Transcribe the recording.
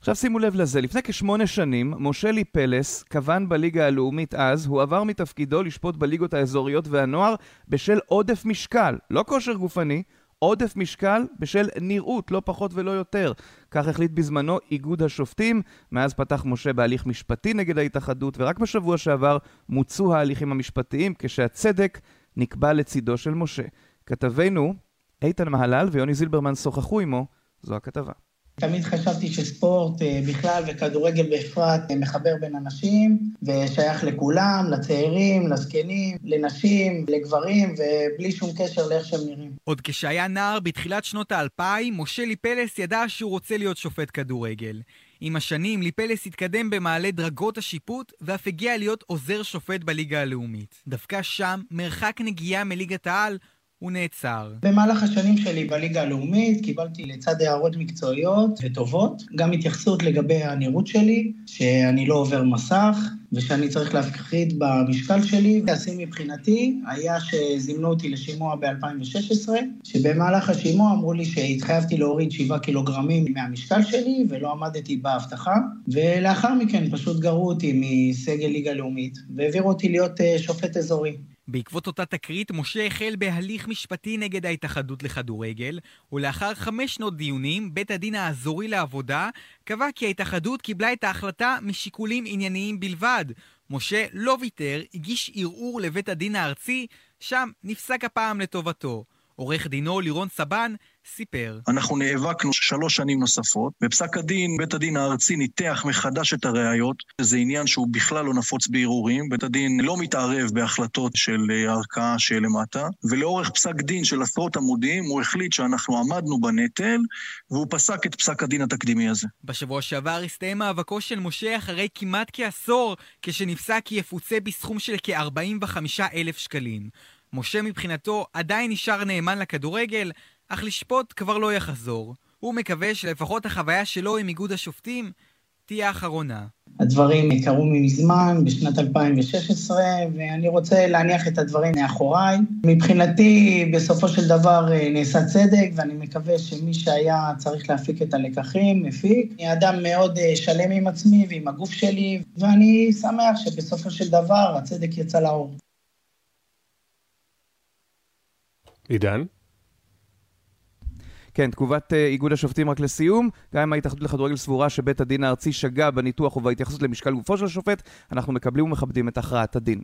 עכשיו שימו לב לזה, לפני כשמונה שנים, משה ליפלס, כוון בליגה הלאומית אז, הוא עבר מתפקידו לשפוט בליגות האזוריות והנוער בשל עודף משקל, לא כושר גופני, עודף משקל בשל נראות, לא פחות ולא יותר. כך החליט בזמנו איגוד השופטים, מאז פתח משה בהליך משפטי נגד ההתאחדות, ורק בשבוע שעבר מוצו ההליכים המשפטיים כשהצדק נקבע לצידו של משה. כתבינו, איתן מהלל ויוני זילברמן שוחחו עמו, זו הכתבה. תמיד חשבתי שספורט אה, בכלל וכדורגל בפרט אה, מחבר בין אנשים ושייך לכולם, לצעירים, לזקנים, לנשים, לגברים, ובלי שום קשר לאיך שהם נראים. עוד כשהיה נער בתחילת שנות האלפיים, משה ליפלס ידע שהוא רוצה להיות שופט כדורגל. עם השנים ליפלס התקדם במעלה דרגות השיפוט ואף הגיע להיות עוזר שופט בליגה הלאומית. דווקא שם, מרחק נגיעה מליגת העל הוא נעצר. במהלך השנים שלי בליגה הלאומית קיבלתי לצד הערות מקצועיות וטובות, גם התייחסות לגבי הנראות שלי, שאני לא עובר מסך, ושאני צריך להפחיד במשקל שלי. השיא מבחינתי היה שזימנו אותי לשימוע ב-2016, שבמהלך השימוע אמרו לי שהתחייבתי להוריד 7 קילוגרמים מהמשקל שלי ולא עמדתי בהבטחה, ולאחר מכן פשוט גרו אותי מסגל ליגה לאומית והעבירו אותי להיות אה, שופט אזורי. בעקבות אותה תקרית, משה החל בהליך משפטי נגד ההתאחדות לכדורגל, ולאחר חמש שנות דיונים, בית הדין האזורי לעבודה קבע כי ההתאחדות קיבלה את ההחלטה משיקולים ענייניים בלבד. משה לא ויתר, הגיש ערעור לבית הדין הארצי, שם נפסק הפעם לטובתו. עורך דינו לירון סבן סיפר. אנחנו נאבקנו שלוש שנים נוספות. בפסק הדין, בית הדין הארצי ניתח מחדש את הראיות. זה עניין שהוא בכלל לא נפוץ בערעורים. בית הדין לא מתערב בהחלטות של אה, ערכאה שלמטה, ולאורך פסק דין של עשרות עמודים, הוא החליט שאנחנו עמדנו בנטל, והוא פסק את פסק הדין התקדימי הזה. בשבוע שעבר הסתיים מאבקו של משה אחרי כמעט כעשור, כשנפסק כי יפוצה בסכום של כ-45 אלף שקלים. משה מבחינתו עדיין נשאר נאמן לכדורגל, אך לשפוט כבר לא יחזור. הוא מקווה שלפחות החוויה שלו עם איגוד השופטים תהיה האחרונה. הדברים קרו מזמן, בשנת 2016, ואני רוצה להניח את הדברים מאחוריי. מבחינתי, בסופו של דבר אה, נעשה צדק, ואני מקווה שמי שהיה צריך להפיק את הלקחים, מפיק. אני אדם מאוד אה, שלם עם עצמי ועם הגוף שלי, ואני שמח שבסופו של דבר הצדק יצא לאור. עידן? כן, תגובת אה, איגוד השופטים רק לסיום. גם אם ההתאחדות לכדורגל סבורה שבית הדין הארצי שגה בניתוח ובהתייחסות למשקל גופו של השופט, אנחנו מקבלים ומכבדים את הכרעת הדין.